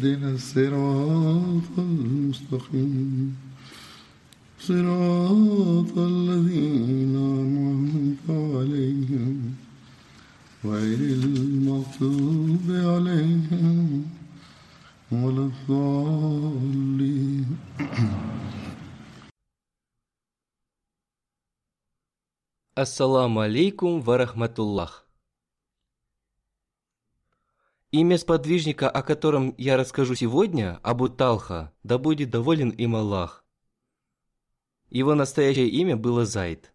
اهدنا الصراط المستقيم صراط الذين أنعمت عليهم غير المغضوب عليهم ولا الضالين Ассаламу алейкум варахматуллах. Имя сподвижника, о котором я расскажу сегодня, Абу Талха, да будет доволен им Аллах. Его настоящее имя было Зайд.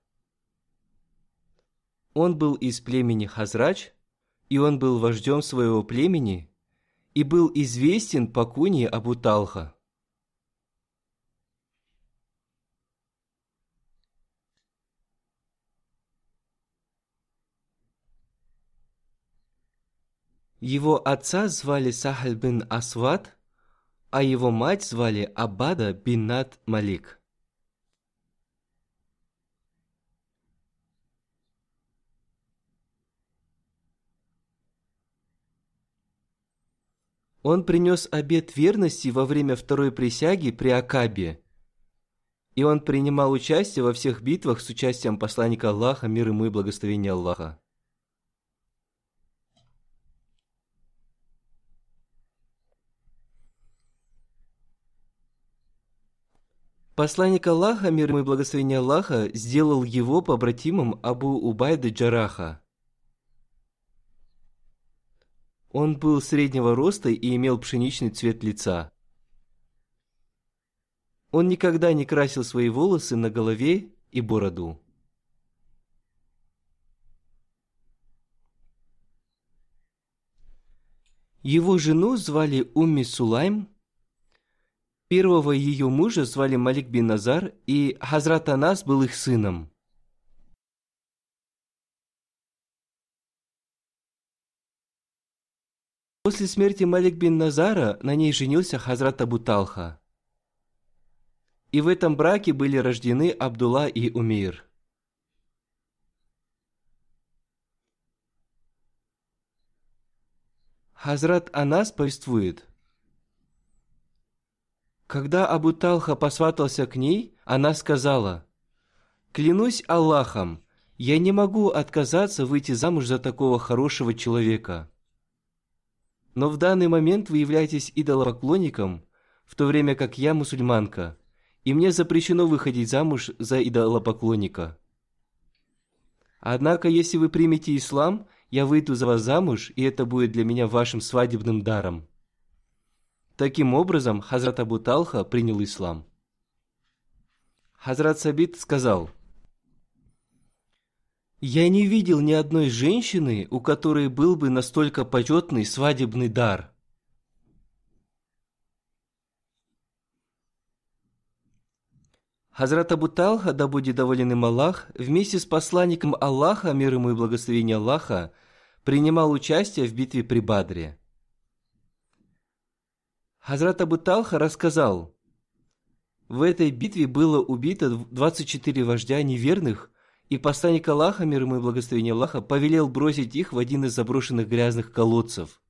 Он был из племени Хазрач, и он был вождем своего племени, и был известен по куне Абу Талха. Его отца звали Сахаль бин Асват, а его мать звали Абада бинат Малик. Он принес обет верности во время второй присяги при Акабе, и он принимал участие во всех битвах с участием посланника Аллаха, мир ему и благословения Аллаха. Посланник Аллаха, мир ему и благословение Аллаха, сделал его побратимом Абу Убайды Джараха. Он был среднего роста и имел пшеничный цвет лица. Он никогда не красил свои волосы на голове и бороду. Его жену звали Умми Сулайм, Первого ее мужа звали Малик бин Назар, и Хазрат Анас был их сыном. После смерти Малик бин Назара на ней женился Хазрат Абу Талха. И в этом браке были рождены Абдулла и Умир. Хазрат Анас повествует – когда Абу Талха посватался к ней, она сказала, «Клянусь Аллахом, я не могу отказаться выйти замуж за такого хорошего человека. Но в данный момент вы являетесь идолопоклонником, в то время как я мусульманка, и мне запрещено выходить замуж за идолопоклонника. Однако, если вы примете ислам, я выйду за вас замуж, и это будет для меня вашим свадебным даром». Таким образом, Хазрат Абу Талха принял ислам. Хазрат Сабит сказал, «Я не видел ни одной женщины, у которой был бы настолько почетный свадебный дар». Хазрат Абу Талха, да будет доволен им Аллах, вместе с посланником Аллаха, мир ему и благословение Аллаха, принимал участие в битве при Бадре – Хазрат Абу Талха рассказал, в этой битве было убито 24 вождя неверных, и посланник Аллаха, мир ему и благословение Аллаха, повелел бросить их в один из заброшенных грязных колодцев.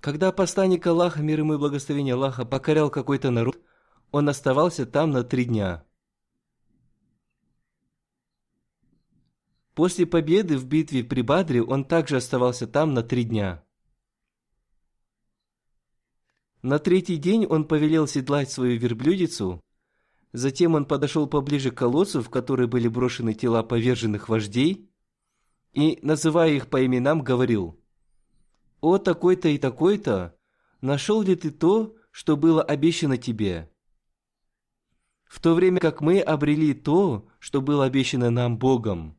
Когда посланник Аллаха, мир ему и благословение Аллаха, покорял какой-то народ, он оставался там на три дня – После победы в битве при Бадре он также оставался там на три дня. На третий день он повелел седлать свою верблюдицу. Затем он подошел поближе к колодцу, в который были брошены тела поверженных вождей, и, называя их по именам, говорил, «О, такой-то и такой-то, нашел ли ты то, что было обещано тебе?» В то время как мы обрели то, что было обещано нам Богом.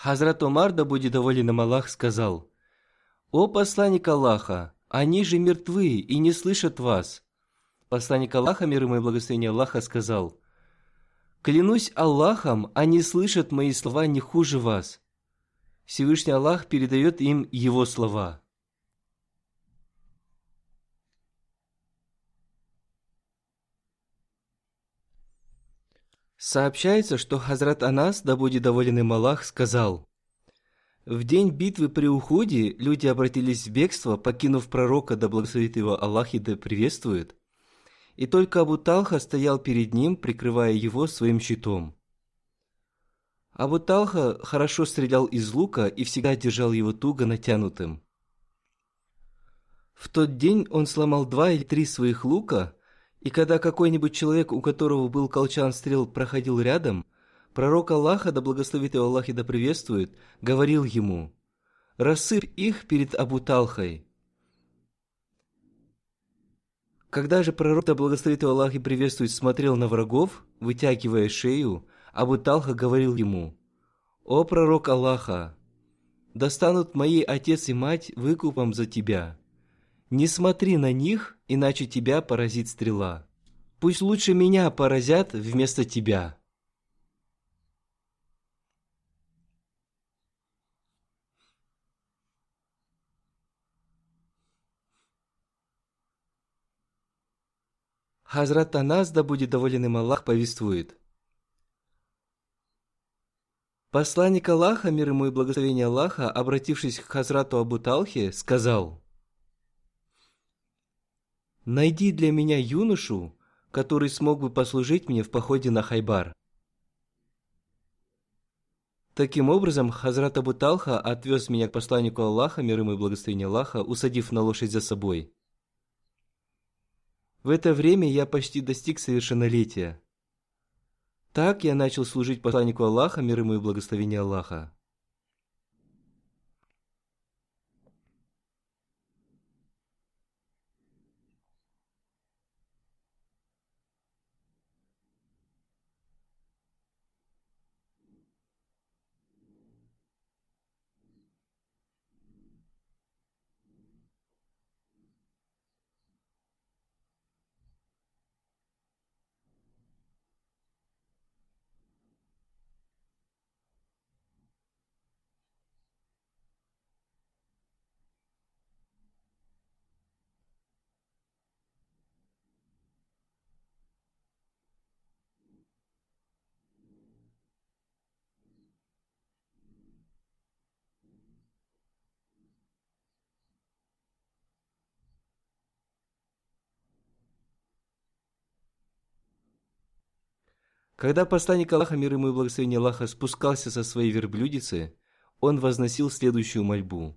Хазрат Умар, да будет доволен им Аллах, сказал, «О посланник Аллаха, они же мертвы и не слышат вас». Посланник Аллаха, мир ему и благословение Аллаха, сказал, «Клянусь Аллахом, они слышат мои слова не хуже вас». Всевышний Аллах передает им его слова. Сообщается, что Хазрат Анас, да будет доволен им Аллах, сказал, «В день битвы при уходе люди обратились в бегство, покинув пророка, да благословит его Аллах и да приветствует, и только Абу Талха стоял перед ним, прикрывая его своим щитом. Абу Талха хорошо стрелял из лука и всегда держал его туго натянутым. В тот день он сломал два или три своих лука – и когда какой-нибудь человек, у которого был колчан стрел, проходил рядом, пророк Аллаха, да благословит его Аллах и да приветствует, говорил ему, «Рассыпь их перед Абу Талхой». Когда же пророк, да благословит его Аллах и приветствует, смотрел на врагов, вытягивая шею, Абу Талха говорил ему, «О пророк Аллаха, достанут мои отец и мать выкупом за тебя». Не смотри на них, иначе тебя поразит стрела. Пусть лучше меня поразят вместо тебя. Хазрат Анас, да будет доволен им Аллах, повествует. Посланник Аллаха, мир ему и благословение Аллаха, обратившись к Хазрату Абу Талхе, сказал – Найди для меня юношу, который смог бы послужить мне в походе на Хайбар. Таким образом, Хазрат Абу Талха отвез меня к посланнику Аллаха, мир ему и благословение Аллаха, усадив на лошадь за собой. В это время я почти достиг совершеннолетия. Так я начал служить посланнику Аллаха, мир ему и благословение Аллаха. Когда посланник Аллаха, мир ему и благословение Аллаха, спускался со своей верблюдицы, он возносил следующую мольбу.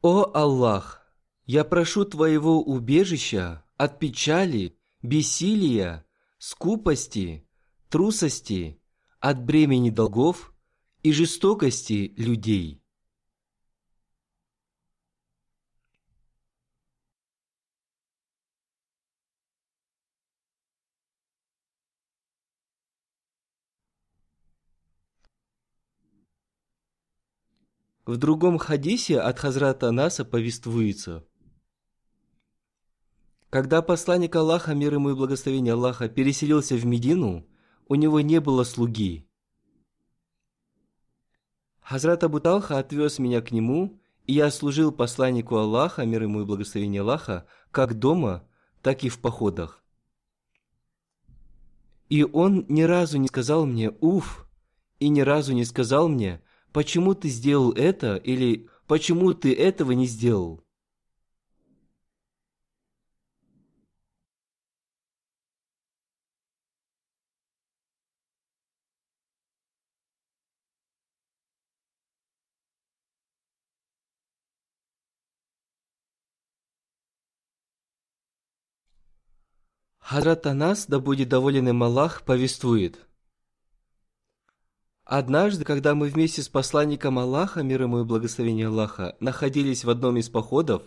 О Аллах! Я прошу Твоего убежища от печали, бессилия, скупости, трусости, от бремени долгов и жестокости людей. В другом хадисе от Хазрата Анаса повествуется. Когда посланник Аллаха, мир ему и благословение Аллаха, переселился в Медину, у него не было слуги. Хазрат Абу Талха отвез меня к нему, и я служил посланнику Аллаха, мир ему и благословение Аллаха, как дома, так и в походах. И он ни разу не сказал мне «Уф!» и ни разу не сказал мне «Почему ты сделал это?» или «Почему ты этого не сделал?» Хазрат Анас, да будет доволен им Аллах, повествует. Однажды, когда мы вместе с посланником Аллаха, мир ему и благословение Аллаха, находились в одном из походов,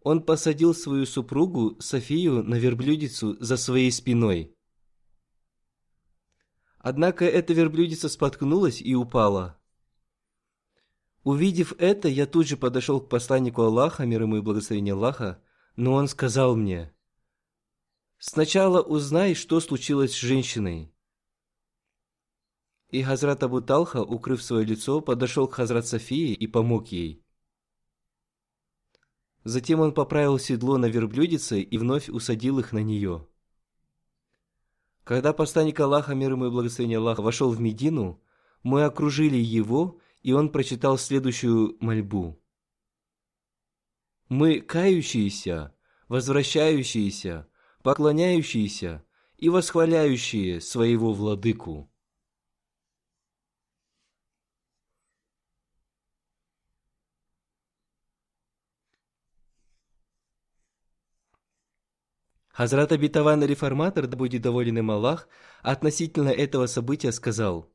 он посадил свою супругу Софию на верблюдицу за своей спиной. Однако эта верблюдица споткнулась и упала. Увидев это, я тут же подошел к посланнику Аллаха, мир ему и благословение Аллаха, но он сказал мне – Сначала узнай, что случилось с женщиной. И Хазрат Абу Талха, укрыв свое лицо, подошел к Хазрат Софии и помог ей. Затем он поправил седло на верблюдице и вновь усадил их на нее. Когда посланник Аллаха, мир ему и благословение Аллаха, вошел в Медину, мы окружили его, и он прочитал следующую мольбу. «Мы кающиеся, возвращающиеся, поклоняющиеся и восхваляющие своего владыку. Хазрат Абитаван Реформатор, да будет доволен им Аллах, относительно этого события сказал,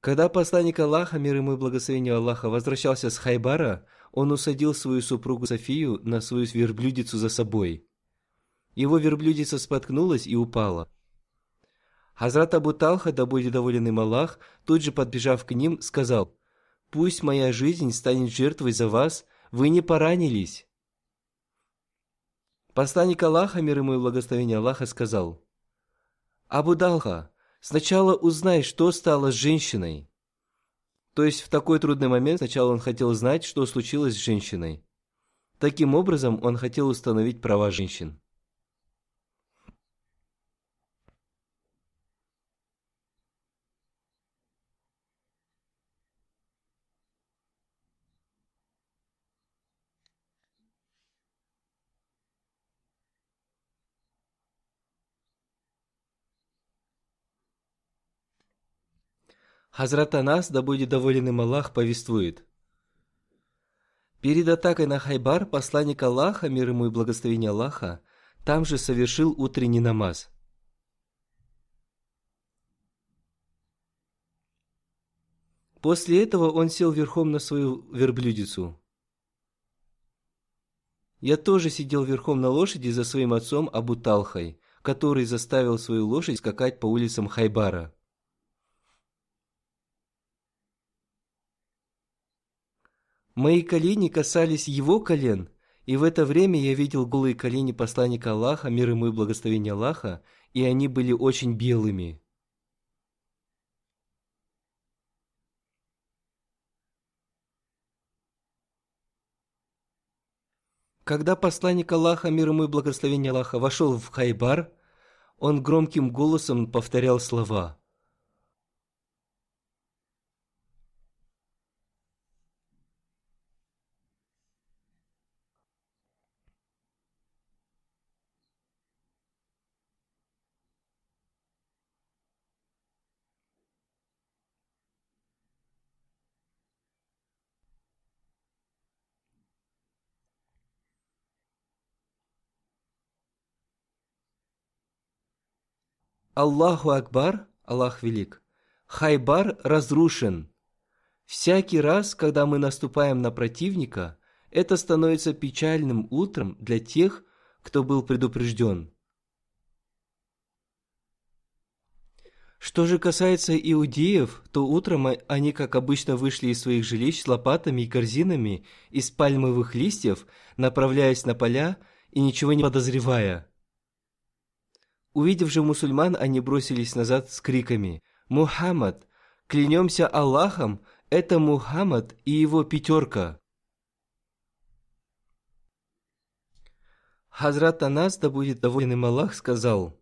«Когда посланник Аллаха, мир ему и благословение Аллаха, возвращался с Хайбара, он усадил свою супругу Софию на свою верблюдицу за собой. Его верблюдица споткнулась и упала. Хазрат Абу Талха, да будет доволен им Аллах, тут же подбежав к ним, сказал, «Пусть моя жизнь станет жертвой за вас, вы не поранились». Посланник Аллаха, мир ему и благословение Аллаха, сказал, «Абу Далха, сначала узнай, что стало с женщиной». То есть в такой трудный момент сначала он хотел знать, что случилось с женщиной. Таким образом, он хотел установить права женщин. Хазрат Анас, да будет доволен им Аллах, повествует. Перед атакой на Хайбар посланник Аллаха, мир ему и благословение Аллаха, там же совершил утренний намаз. После этого он сел верхом на свою верблюдицу. Я тоже сидел верхом на лошади за своим отцом Абу Талхой, который заставил свою лошадь скакать по улицам Хайбара – Мои колени касались его колен, и в это время я видел голые колени посланника Аллаха, мир ему и благословение Аллаха, и они были очень белыми. Когда посланник Аллаха, мир ему и благословение Аллаха, вошел в Хайбар, он громким голосом повторял слова – Аллаху Акбар, Аллах Велик, Хайбар разрушен. Всякий раз, когда мы наступаем на противника, это становится печальным утром для тех, кто был предупрежден. Что же касается иудеев, то утром они, как обычно, вышли из своих жилищ с лопатами и корзинами из пальмовых листьев, направляясь на поля и ничего не подозревая. Увидев же мусульман, они бросились назад с криками «Мухаммад! Клянемся Аллахом, это Мухаммад и его пятерка!» Хазрат Анас, да будет доволен им Аллах, сказал –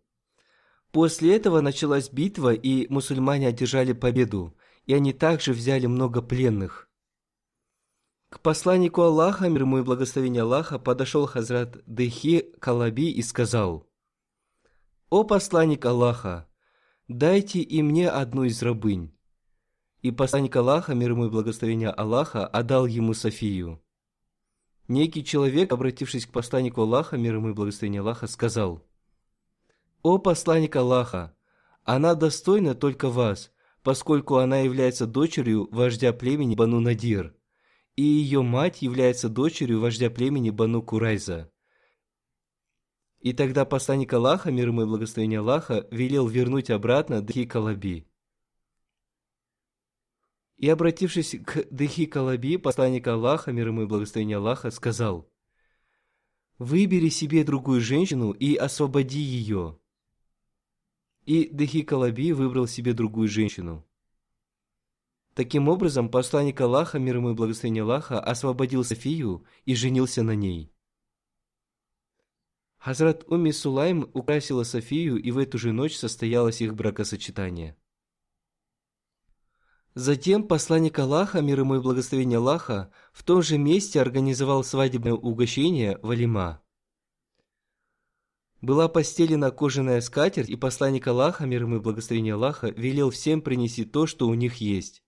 После этого началась битва, и мусульмане одержали победу, и они также взяли много пленных. К посланнику Аллаха, мир ему и благословение Аллаха, подошел Хазрат Дехи Калаби и сказал, «О посланник Аллаха, дайте и мне одну из рабынь». И посланник Аллаха, мир ему и благословение Аллаха, отдал ему Софию. Некий человек, обратившись к посланнику Аллаха, мир ему и благословение Аллаха, сказал – «О посланник Аллаха! Она достойна только вас, поскольку она является дочерью вождя племени Бану Надир, и ее мать является дочерью вождя племени Бану Курайза». И тогда посланник Аллаха, мир ему и благословение Аллаха, велел вернуть обратно Дхи Калаби. И обратившись к Дхи Калаби, посланник Аллаха, мир ему и благословение Аллаха, сказал, «Выбери себе другую женщину и освободи ее» и Дехи Калаби выбрал себе другую женщину. Таким образом, посланник Аллаха, мир ему и благословение Аллаха, освободил Софию и женился на ней. Хазрат Уми Сулайм украсила Софию, и в эту же ночь состоялось их бракосочетание. Затем посланник Аллаха, мир ему и благословение Аллаха, в том же месте организовал свадебное угощение Валима. Была постелена кожаная скатерть, и посланник Аллаха, мир ему и благословение Аллаха, велел всем принести то, что у них есть.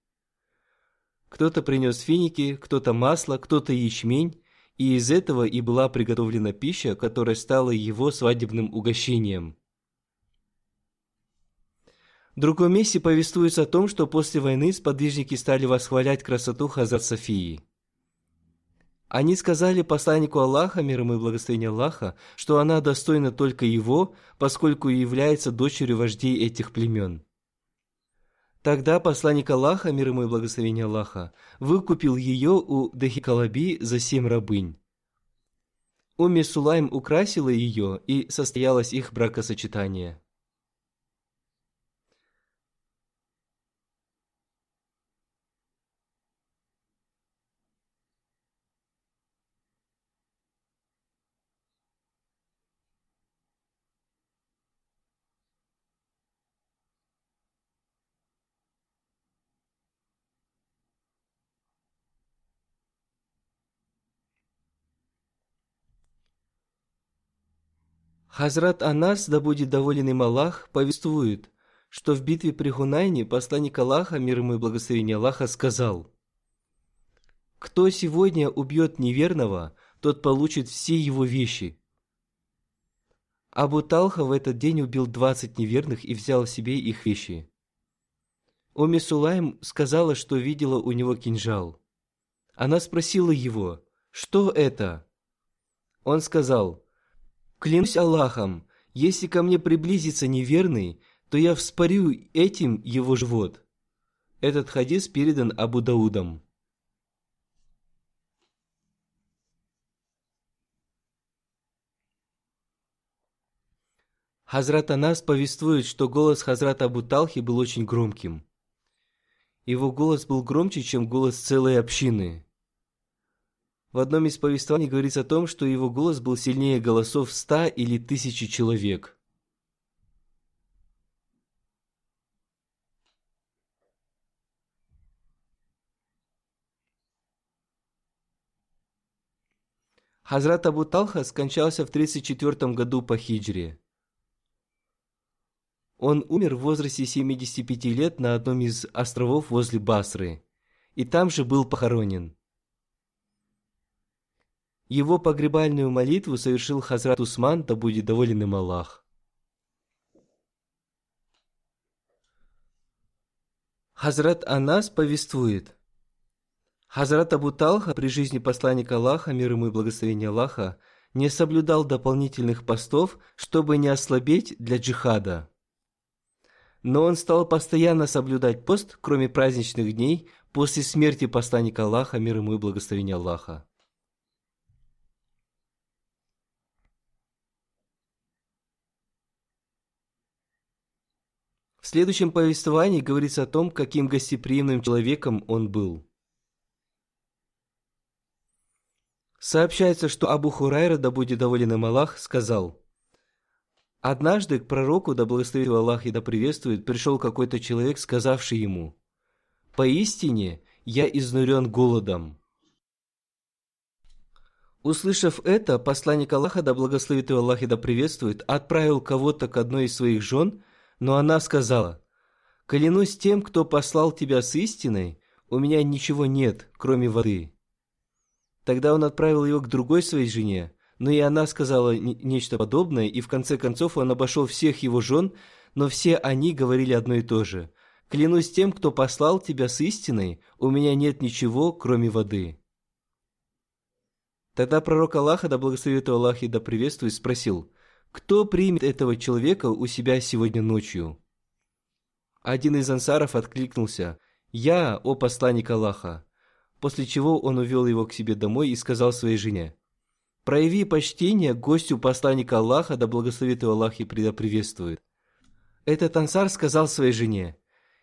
Кто-то принес финики, кто-то масло, кто-то ячмень, и из этого и была приготовлена пища, которая стала его свадебным угощением. В другом месте повествуется о том, что после войны сподвижники стали восхвалять красоту Хазрат Софии – они сказали посланнику Аллаха, мир ему и благословение Аллаха, что она достойна только его, поскольку является дочерью вождей этих племен. Тогда посланник Аллаха, мир ему и благословение Аллаха, выкупил ее у Дахикалаби за семь рабынь. Уми Сулайм украсила ее, и состоялось их бракосочетание. Хазрат Анас, да будет доволен им Аллах, повествует, что в битве при Хунайне посланник Аллаха, мир ему и благословение Аллаха, сказал, «Кто сегодня убьет неверного, тот получит все его вещи». Абу Талха в этот день убил двадцать неверных и взял себе их вещи. Уми Сулайм сказала, что видела у него кинжал. Она спросила его, что это? Он сказал, Клянусь Аллахом, если ко мне приблизится неверный, то я вспорю этим его живот. Этот хадис передан Абу Даудом. Хазрат Анас повествует, что голос Хазрата Абу Талхи был очень громким. Его голос был громче, чем голос целой общины. В одном из повествований говорится о том, что его голос был сильнее голосов ста или тысячи человек. Хазрат Абу Талха скончался в 34 году по хиджре. Он умер в возрасте 75 лет на одном из островов возле Басры, и там же был похоронен. Его погребальную молитву совершил Хазрат Усман, да будет доволен им Аллах. Хазрат Анас повествует. Хазрат Абу Талха при жизни посланника Аллаха, мир ему и благословение Аллаха, не соблюдал дополнительных постов, чтобы не ослабеть для джихада. Но он стал постоянно соблюдать пост, кроме праздничных дней, после смерти посланника Аллаха, мир ему и благословения Аллаха. Следующем повествовании говорится о том, каким гостеприимным человеком он был. Сообщается, что Абу Хурайра, да будет доволен им Аллах, сказал, «Однажды к пророку, да благословит Аллах и да приветствует, пришел какой-то человек, сказавший ему, «Поистине я изнурен голодом». Услышав это, посланник Аллаха, да благословит его Аллах и да приветствует, отправил кого-то к одной из своих жен, но она сказала, «Клянусь тем, кто послал тебя с истиной, у меня ничего нет, кроме воды». Тогда он отправил ее к другой своей жене, но и она сказала нечто подобное, и в конце концов он обошел всех его жен, но все они говорили одно и то же. «Клянусь тем, кто послал тебя с истиной, у меня нет ничего, кроме воды». Тогда пророк Аллаха, да благословит Аллах и да приветствует, спросил, «Кто примет этого человека у себя сегодня ночью?» Один из ансаров откликнулся, «Я, о посланник Аллаха» после чего он увел его к себе домой и сказал своей жене, «Прояви почтение гостю посланника Аллаха, да благословит его Аллах и предоприветствует». Этот ансар сказал своей жене,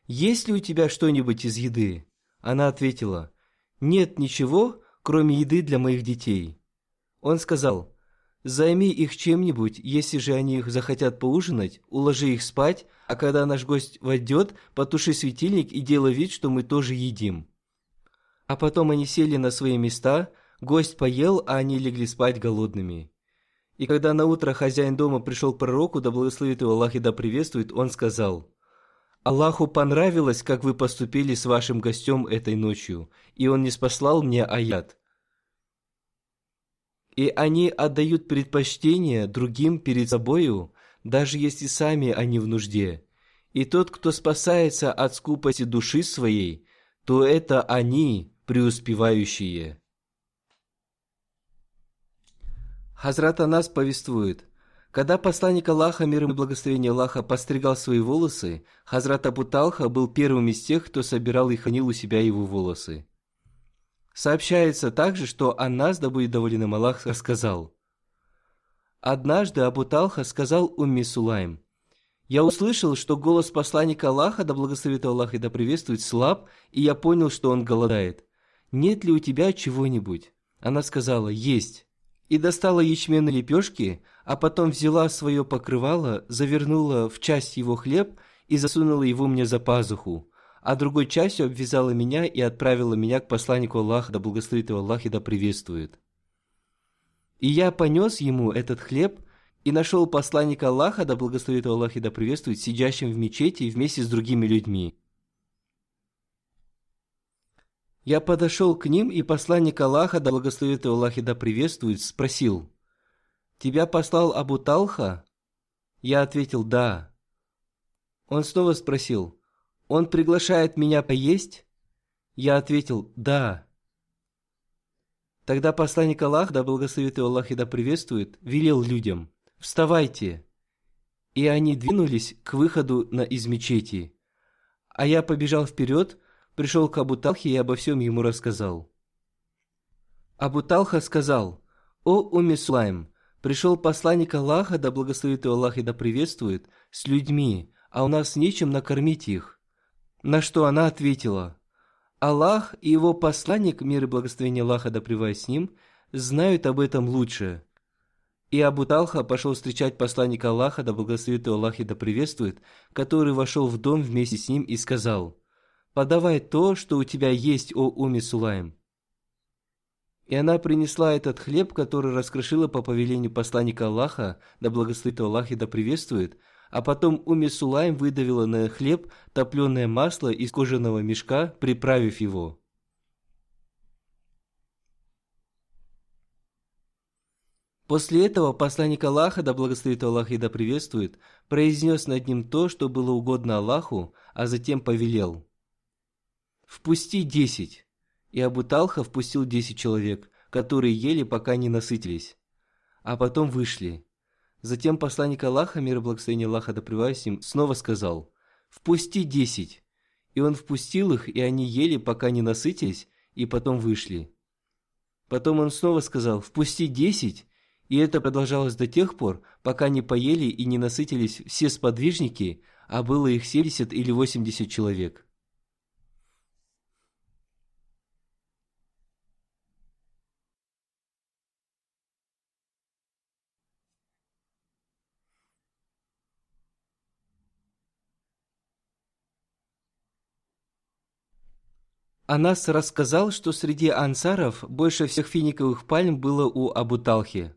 «Есть ли у тебя что-нибудь из еды?» Она ответила, «Нет ничего, кроме еды для моих детей». Он сказал, «Займи их чем-нибудь, если же они их захотят поужинать, уложи их спать, а когда наш гость войдет, потуши светильник и делай вид, что мы тоже едим». А потом они сели на свои места, гость поел, а они легли спать голодными. И когда на утро хозяин дома пришел к пророку, да благословит его Аллах и да приветствует, он сказал, «Аллаху понравилось, как вы поступили с вашим гостем этой ночью, и он не спаслал мне аят». И они отдают предпочтение другим перед собою, даже если сами они в нужде. И тот, кто спасается от скупости души своей, то это они, преуспевающие. Хазрат Анас повествует, когда посланник Аллаха, мир и благословение Аллаха, постригал свои волосы, Хазрат Абу Талха был первым из тех, кто собирал и хранил у себя его волосы. Сообщается также, что Анас, да будет доволен Аллах, рассказал. Однажды Абу Талха сказал Умми Сулайм, я услышал, что голос посланника Аллаха, да благословит Аллах и да приветствует, слаб, и я понял, что он голодает нет ли у тебя чего-нибудь?» Она сказала, «Есть». И достала ячменные лепешки, а потом взяла свое покрывало, завернула в часть его хлеб и засунула его мне за пазуху, а другой частью обвязала меня и отправила меня к посланнику Аллаха, да благословит его Аллах и да приветствует. И я понес ему этот хлеб и нашел посланника Аллаха, да благословит его Аллах и да приветствует, сидящим в мечети вместе с другими людьми. Я подошел к ним, и посланник Аллаха, да благословит его Аллах и да приветствует, спросил, «Тебя послал Абу Талха?» Я ответил, «Да». Он снова спросил, «Он приглашает меня поесть?» Я ответил, «Да». Тогда посланник Аллаха, да благословит его Аллах и да приветствует, велел людям, «Вставайте!» И они двинулись к выходу на из мечети. А я побежал вперед, пришел к Абу Талхе и обо всем ему рассказал. Абу Талха сказал, «О Уми Сулайм, пришел посланник Аллаха, да благословит его Аллах и да приветствует, с людьми, а у нас нечем накормить их». На что она ответила, «Аллах и его посланник, мир и благословение Аллаха да с ним, знают об этом лучше». И Абу Талха пошел встречать посланника Аллаха, да благословит его Аллах и да приветствует, который вошел в дом вместе с ним и сказал – подавай то, что у тебя есть, о Уми Сулайм». И она принесла этот хлеб, который раскрошила по повелению посланника Аллаха, да благословит Аллах и да приветствует, а потом Уми Сулайм выдавила на хлеб топленое масло из кожаного мешка, приправив его. После этого посланник Аллаха, да благословит Аллах и да приветствует, произнес над ним то, что было угодно Аллаху, а затем повелел – «Впусти десять!» И Абу Талха впустил десять человек, которые ели, пока не насытились. А потом вышли. Затем посланник Аллаха, мир и благословение Аллаха да с ним, снова сказал, «Впусти десять». И он впустил их, и они ели, пока не насытились, и потом вышли. Потом он снова сказал «Впусти десять», и это продолжалось до тех пор, пока не поели и не насытились все сподвижники, а было их семьдесят или восемьдесят человек. Анас рассказал, что среди ансаров больше всех финиковых пальм было у Абу Талхи.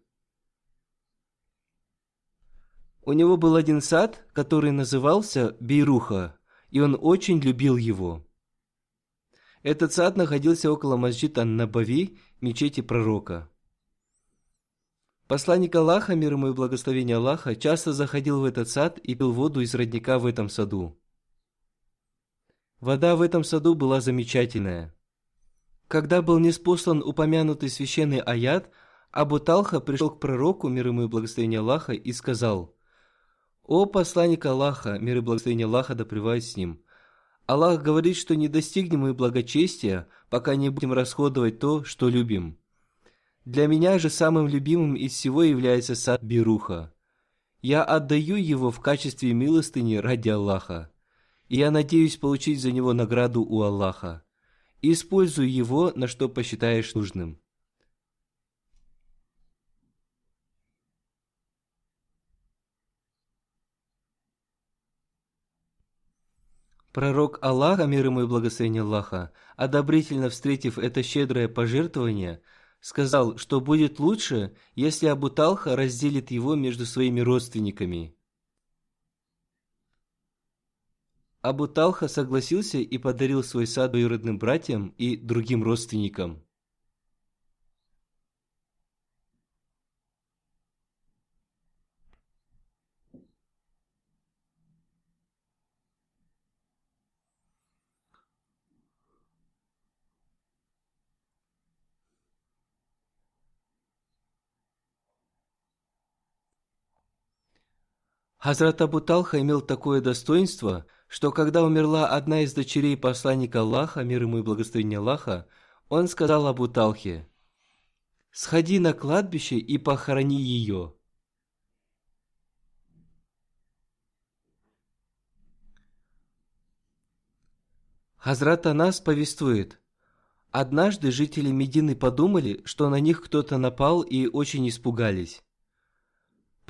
У него был один сад, который назывался Бейруха, и он очень любил его. Этот сад находился около масджида Набави, мечети пророка. Посланник Аллаха, мир ему и благословение Аллаха, часто заходил в этот сад и пил воду из родника в этом саду. Вода в этом саду была замечательная. Когда был неспослан упомянутый священный аят, Абу Талха пришел к пророку, мир ему и благословение Аллаха, и сказал, «О посланник Аллаха, мир и благословение Аллаха да с ним, Аллах говорит, что не достигнем мы благочестия, пока не будем расходовать то, что любим. Для меня же самым любимым из всего является сад Бируха. Я отдаю его в качестве милостыни ради Аллаха и я надеюсь получить за него награду у Аллаха. Используй его, на что посчитаешь нужным. Пророк Аллаха, мир ему и благословение Аллаха, одобрительно встретив это щедрое пожертвование, сказал, что будет лучше, если Абу Талха разделит его между своими родственниками – Абу Талха согласился и подарил свой сад двоюродным братьям и другим родственникам. Хазрат Абу Талха имел такое достоинство, что когда умерла одна из дочерей посланника Аллаха, мир ему и благословение Аллаха, он сказал Абу Талхе, «Сходи на кладбище и похорони ее». Хазрат Анас повествует, Однажды жители Медины подумали, что на них кто-то напал и очень испугались.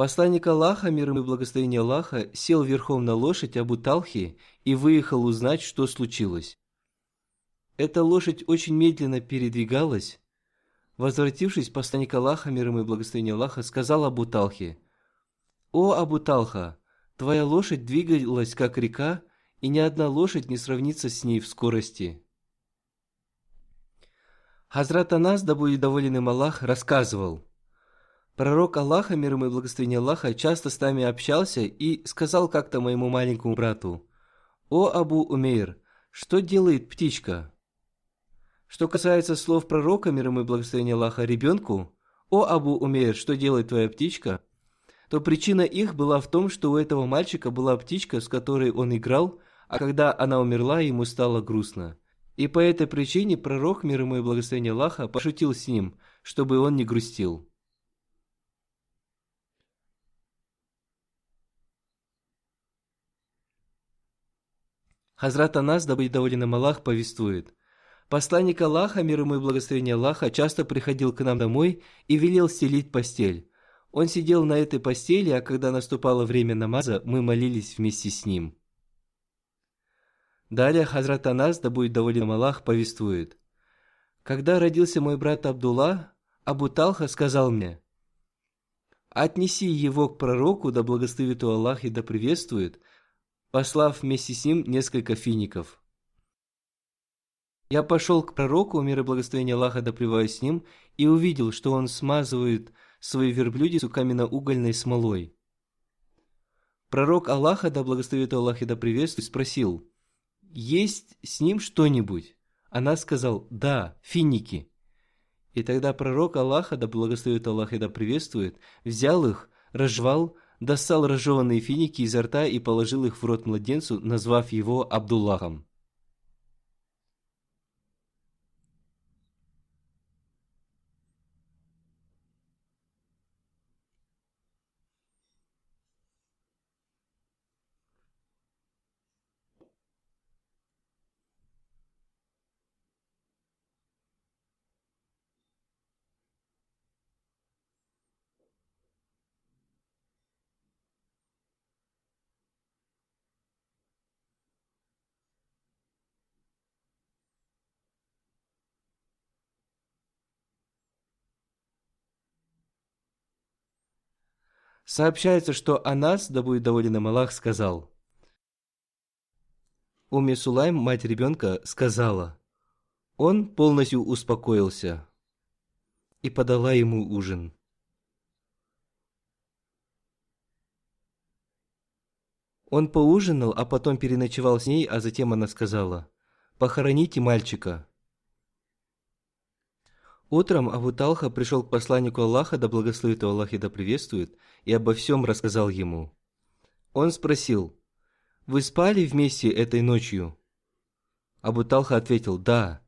Посланник Аллаха, мир и благословение Аллаха, сел верхом на лошадь Абу Талхи и выехал узнать, что случилось. Эта лошадь очень медленно передвигалась. Возвратившись, посланник Аллаха, мир и благословение Аллаха, сказал Абу Талхи, «О, Абу Талха, твоя лошадь двигалась, как река, и ни одна лошадь не сравнится с ней в скорости». Хазрат Анас, да будет доволен им Аллах, рассказывал – Пророк Аллаха, мир ему и благословение Аллаха, часто с нами общался и сказал как-то моему маленькому брату, «О Абу Умейр, что делает птичка?» Что касается слов пророка, мир ему и благословение Аллаха, ребенку, «О Абу Умейр, что делает твоя птичка?» то причина их была в том, что у этого мальчика была птичка, с которой он играл, а когда она умерла, ему стало грустно. И по этой причине пророк, мир ему и благословение Аллаха, пошутил с ним, чтобы он не грустил. Хазрат Анас, да будет доволен им Аллах, повествует. Посланник Аллаха, мир ему и благословение Аллаха, часто приходил к нам домой и велел стелить постель. Он сидел на этой постели, а когда наступало время намаза, мы молились вместе с ним. Далее Хазрат Анас, да будет доволен им Аллах, повествует. Когда родился мой брат Абдулла, Абу Талха сказал мне, «Отнеси его к пророку, да благословит Аллах и да приветствует, послав вместе с ним несколько фиников. Я пошел к пророку, мир и благословение Аллаха да с ним, и увидел, что он смазывает свои верблюдицу каменно-угольной смолой. Пророк Аллаха, да благословит Аллах и да приветствует, спросил, «Есть с ним что-нибудь?» Она сказал, «Да, финики». И тогда пророк Аллаха, да благословит Аллах и да приветствует, взял их, разжевал, достал разжеванные финики изо рта и положил их в рот младенцу, назвав его Абдуллахом. Сообщается, что Анас, да будет доволен им Аллах, сказал. Уми Сулайм, мать ребенка, сказала. Он полностью успокоился и подала ему ужин. Он поужинал, а потом переночевал с ней, а затем она сказала, «Похороните мальчика». Утром Абу Талха пришел к посланнику Аллаха, да благословит его Аллах и да приветствует, и обо всем рассказал ему. Он спросил, «Вы спали вместе этой ночью?» Абу Талха ответил, «Да».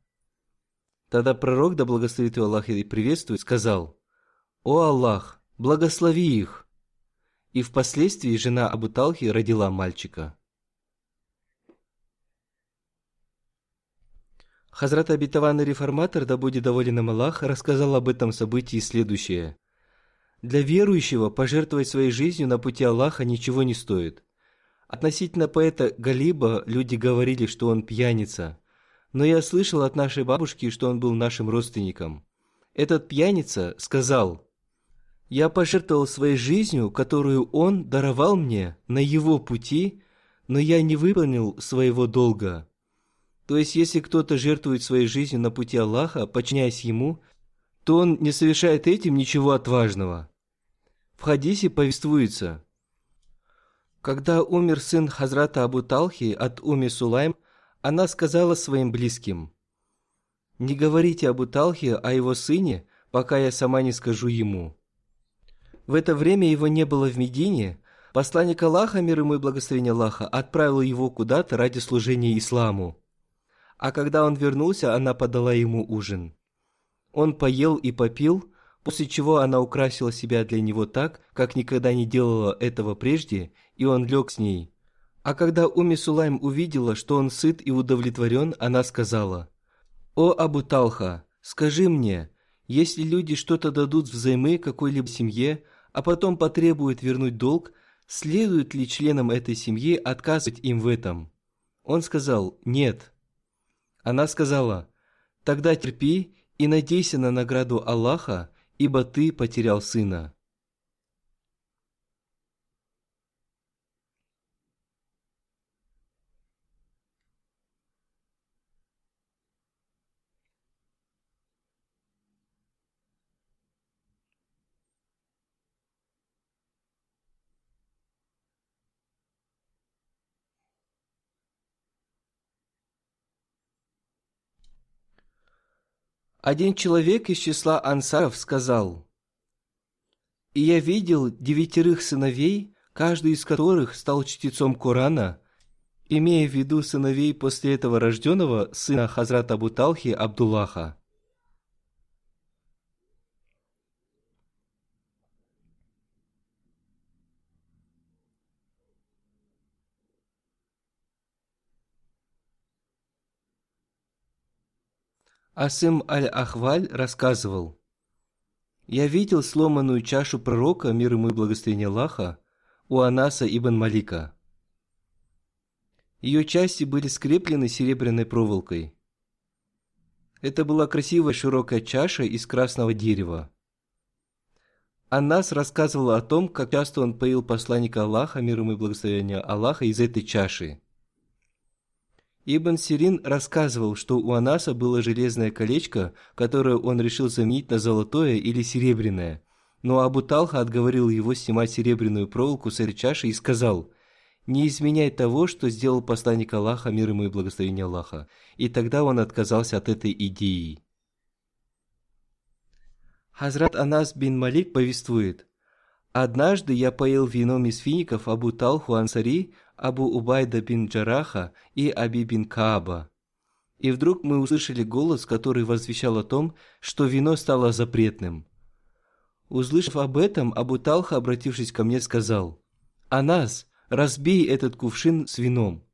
Тогда пророк, да благословит его Аллах и приветствует, сказал, «О Аллах, благослови их!» И впоследствии жена Абу Талхи родила мальчика. Хазрат обетованный реформатор, да будет доволен им Аллах, рассказал об этом событии следующее. Для верующего пожертвовать своей жизнью на пути Аллаха ничего не стоит. Относительно поэта Галиба люди говорили, что он пьяница. Но я слышал от нашей бабушки, что он был нашим родственником. Этот пьяница сказал, «Я пожертвовал своей жизнью, которую он даровал мне на его пути, но я не выполнил своего долга». То есть, если кто-то жертвует своей жизнью на пути Аллаха, подчиняясь Ему, то он не совершает этим ничего отважного. В хадисе повествуется, когда умер сын Хазрата Абу Талхи от Уми Сулайм, она сказала своим близким, «Не говорите Абу Талхи о его сыне, пока я сама не скажу ему». В это время его не было в Медине, посланник Аллаха, мир ему и благословение Аллаха, отправил его куда-то ради служения исламу а когда он вернулся, она подала ему ужин. Он поел и попил, после чего она украсила себя для него так, как никогда не делала этого прежде, и он лег с ней. А когда Уми Сулайм увидела, что он сыт и удовлетворен, она сказала, «О Абу Талха, скажи мне, если люди что-то дадут взаймы какой-либо семье, а потом потребуют вернуть долг, следует ли членам этой семьи отказывать им в этом?» Он сказал, «Нет». Она сказала, «Тогда терпи и надейся на награду Аллаха, ибо ты потерял сына». Один человек из числа ансаров сказал, «И я видел девятерых сыновей, каждый из которых стал чтецом Корана, имея в виду сыновей после этого рожденного сына Хазрата Абуталхи Абдуллаха. Асым аль-Ахваль рассказывал, «Я видел сломанную чашу пророка, мир ему и благословение Аллаха, у Анаса ибн Малика. Ее части были скреплены серебряной проволокой. Это была красивая широкая чаша из красного дерева. Анас рассказывал о том, как часто он поил посланника Аллаха, мир ему и благословение Аллаха, из этой чаши. Ибн Сирин рассказывал, что у Анаса было железное колечко, которое он решил заменить на золотое или серебряное. Но Абу Талха отговорил его снимать серебряную проволоку с чаши и сказал, «Не изменяй того, что сделал посланник Аллаха, мир ему и благословение Аллаха». И тогда он отказался от этой идеи. Хазрат Анас бин Малик повествует, Однажды я поел вином из фиников Абу Талху Ансари, Абу Убайда бин Джараха и Аби бин Кааба. И вдруг мы услышали голос, который возвещал о том, что вино стало запретным. Услышав об этом, Абу Талха, обратившись ко мне, сказал, «Анас, разбей этот кувшин с вином».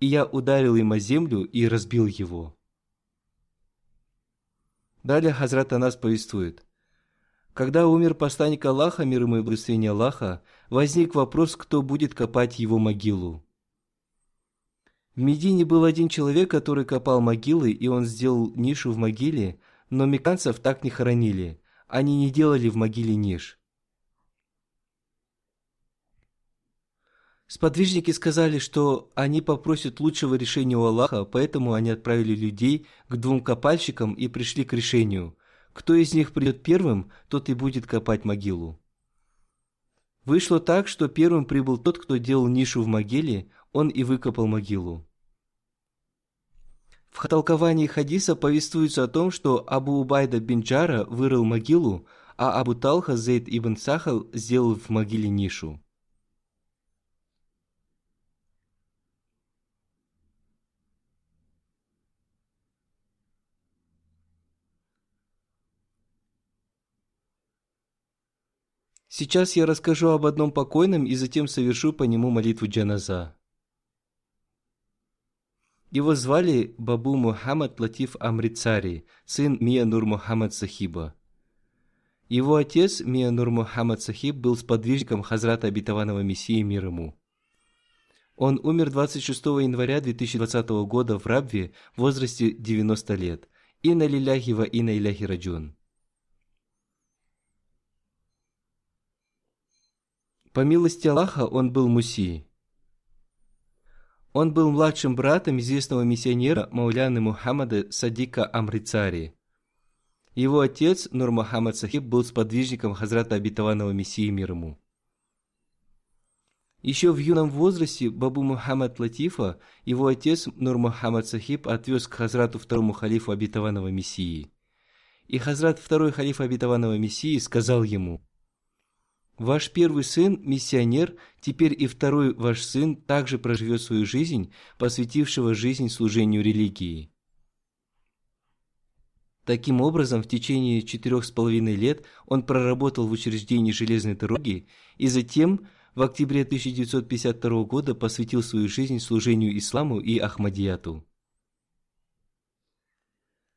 И я ударил им о землю и разбил его. Далее Хазрат Анас повествует. Когда умер посланник Аллаха, мир ему и благословение Аллаха, возник вопрос, кто будет копать его могилу. В Медине был один человек, который копал могилы, и он сделал нишу в могиле, но меканцев так не хоронили. Они не делали в могиле ниш. Сподвижники сказали, что они попросят лучшего решения у Аллаха, поэтому они отправили людей к двум копальщикам и пришли к решению. Кто из них придет первым, тот и будет копать могилу. Вышло так, что первым прибыл тот, кто делал нишу в могиле, он и выкопал могилу. В толковании хадиса повествуется о том, что Абу Убайда бин Джара вырыл могилу, а Абу Талха Зейд ибн Сахал сделал в могиле нишу. Сейчас я расскажу об одном покойном и затем совершу по нему молитву джаназа. Его звали Бабу Мухаммад Латиф Амрицари, сын Мия Нур Мухаммад Сахиба. Его отец Мия Нур Мухаммад Сахиб был сподвижником Хазрата Обетованного Мессии мир ему. Он умер 26 января 2020 года в Рабве в возрасте 90 лет. Инна лиляхи ва инна иляхи раджун. По милости Аллаха он был муси. Он был младшим братом известного миссионера Мауляны Мухаммада Садика Амрицари. Его отец Нур Мухаммад Сахиб был сподвижником Хазрата Обетованного Мессии мир ему. Еще в юном возрасте Бабу Мухаммад Латифа, его отец Нур Мухаммад Сахиб отвез к Хазрату второму халифу Обетованного Мессии. И Хазрат второй халиф Обетованного Мессии сказал ему – Ваш первый сын – миссионер, теперь и второй ваш сын также проживет свою жизнь, посвятившего жизнь служению религии. Таким образом, в течение четырех с половиной лет он проработал в учреждении железной дороги и затем в октябре 1952 года посвятил свою жизнь служению исламу и Ахмадияту.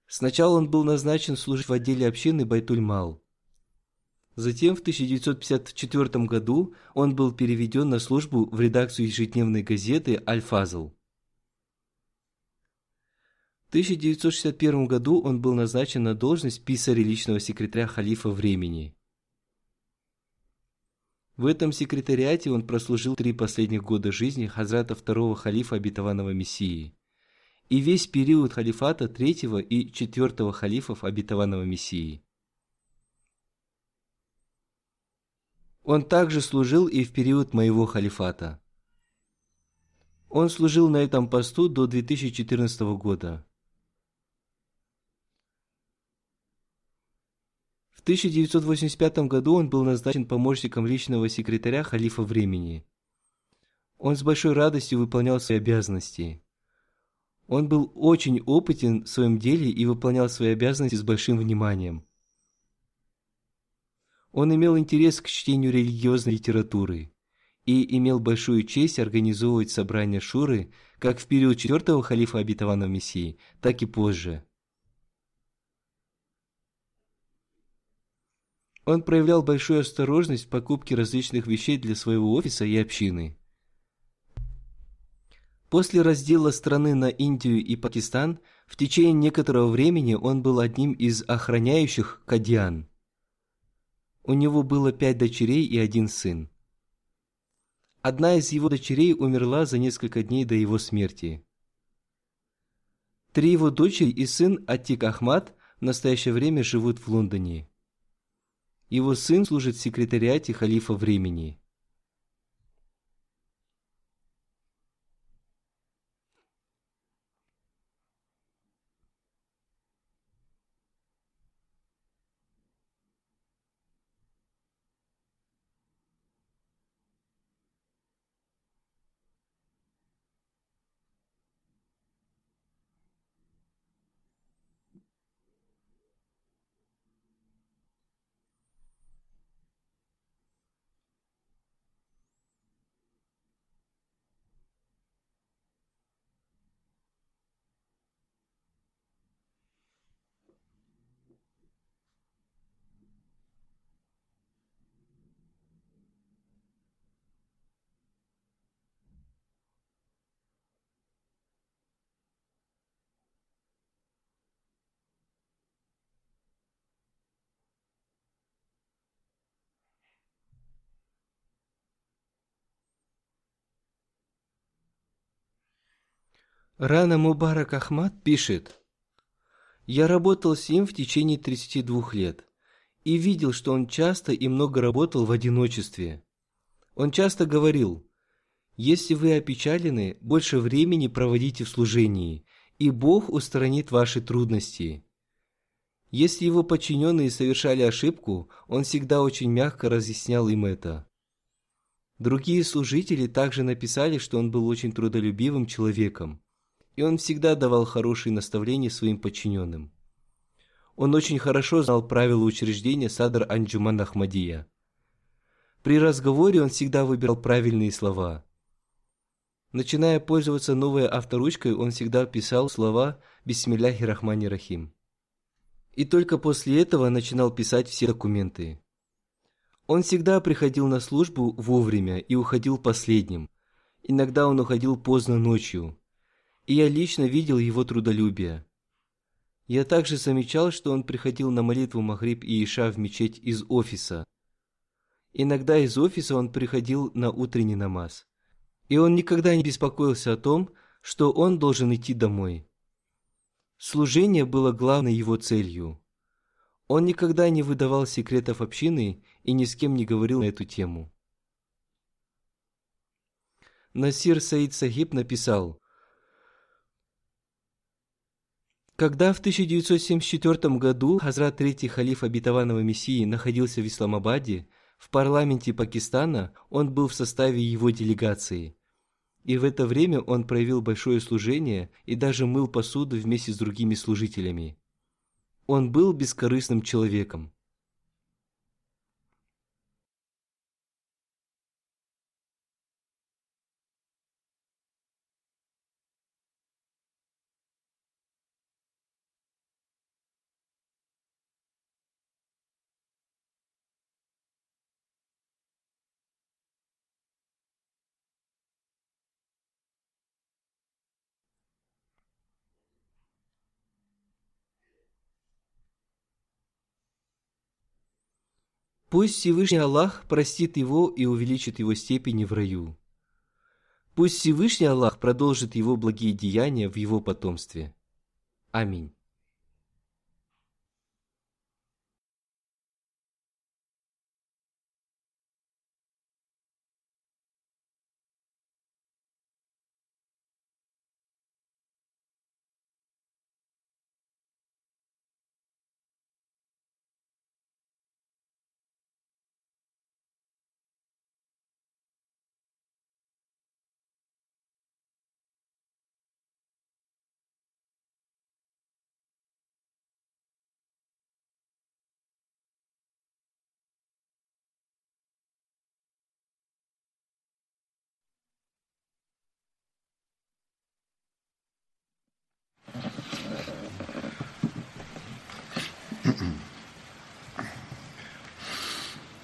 Сначала он был назначен служить в отделе общины Байтуль-Мал – Затем в 1954 году он был переведен на службу в редакцию ежедневной газеты «Аль-Фазл». В 1961 году он был назначен на должность писаря личного секретаря халифа времени. В этом секретариате он прослужил три последних года жизни Хазрата второго халифа обетованного Мессии и весь период халифата третьего и четвертого халифов обетованного Мессии – Он также служил и в период моего халифата. Он служил на этом посту до 2014 года. В 1985 году он был назначен помощником личного секретаря халифа времени. Он с большой радостью выполнял свои обязанности. Он был очень опытен в своем деле и выполнял свои обязанности с большим вниманием. Он имел интерес к чтению религиозной литературы и имел большую честь организовывать собрания Шуры как в период четвертого халифа обетованного Мессии, так и позже. Он проявлял большую осторожность в покупке различных вещей для своего офиса и общины. После раздела страны на Индию и Пакистан в течение некоторого времени он был одним из охраняющих Кадьян – у него было пять дочерей и один сын. Одна из его дочерей умерла за несколько дней до его смерти. Три его дочери и сын Атик Ахмад в настоящее время живут в Лондоне. Его сын служит в секретариате халифа времени – Рана Мубарак Ахмад пишет, «Я работал с ним в течение 32 лет и видел, что он часто и много работал в одиночестве. Он часто говорил, «Если вы опечалены, больше времени проводите в служении, и Бог устранит ваши трудности». Если его подчиненные совершали ошибку, он всегда очень мягко разъяснял им это. Другие служители также написали, что он был очень трудолюбивым человеком, и он всегда давал хорошие наставления своим подчиненным. Он очень хорошо знал правила учреждения Садр Анджуман Ахмадия. При разговоре он всегда выбирал правильные слова. Начиная пользоваться новой авторучкой, он всегда писал слова «Бисмилляхи Рахмани Рахим» и только после этого начинал писать все документы. Он всегда приходил на службу вовремя и уходил последним. Иногда он уходил поздно ночью. И я лично видел его трудолюбие. Я также замечал, что он приходил на молитву Махриб и Иша в мечеть из офиса. Иногда из офиса он приходил на утренний намаз. И он никогда не беспокоился о том, что он должен идти домой. Служение было главной его целью. Он никогда не выдавал секретов общины и ни с кем не говорил на эту тему. Насир Саид Сахиб написал, Когда в 1974 году Хазрат Третий Халиф Обетованного Мессии находился в Исламабаде, в парламенте Пакистана он был в составе его делегации – и в это время он проявил большое служение и даже мыл посуду вместе с другими служителями. Он был бескорыстным человеком. Пусть Всевышний Аллах простит его и увеличит его степени в раю. Пусть Всевышний Аллах продолжит его благие деяния в его потомстве. Аминь.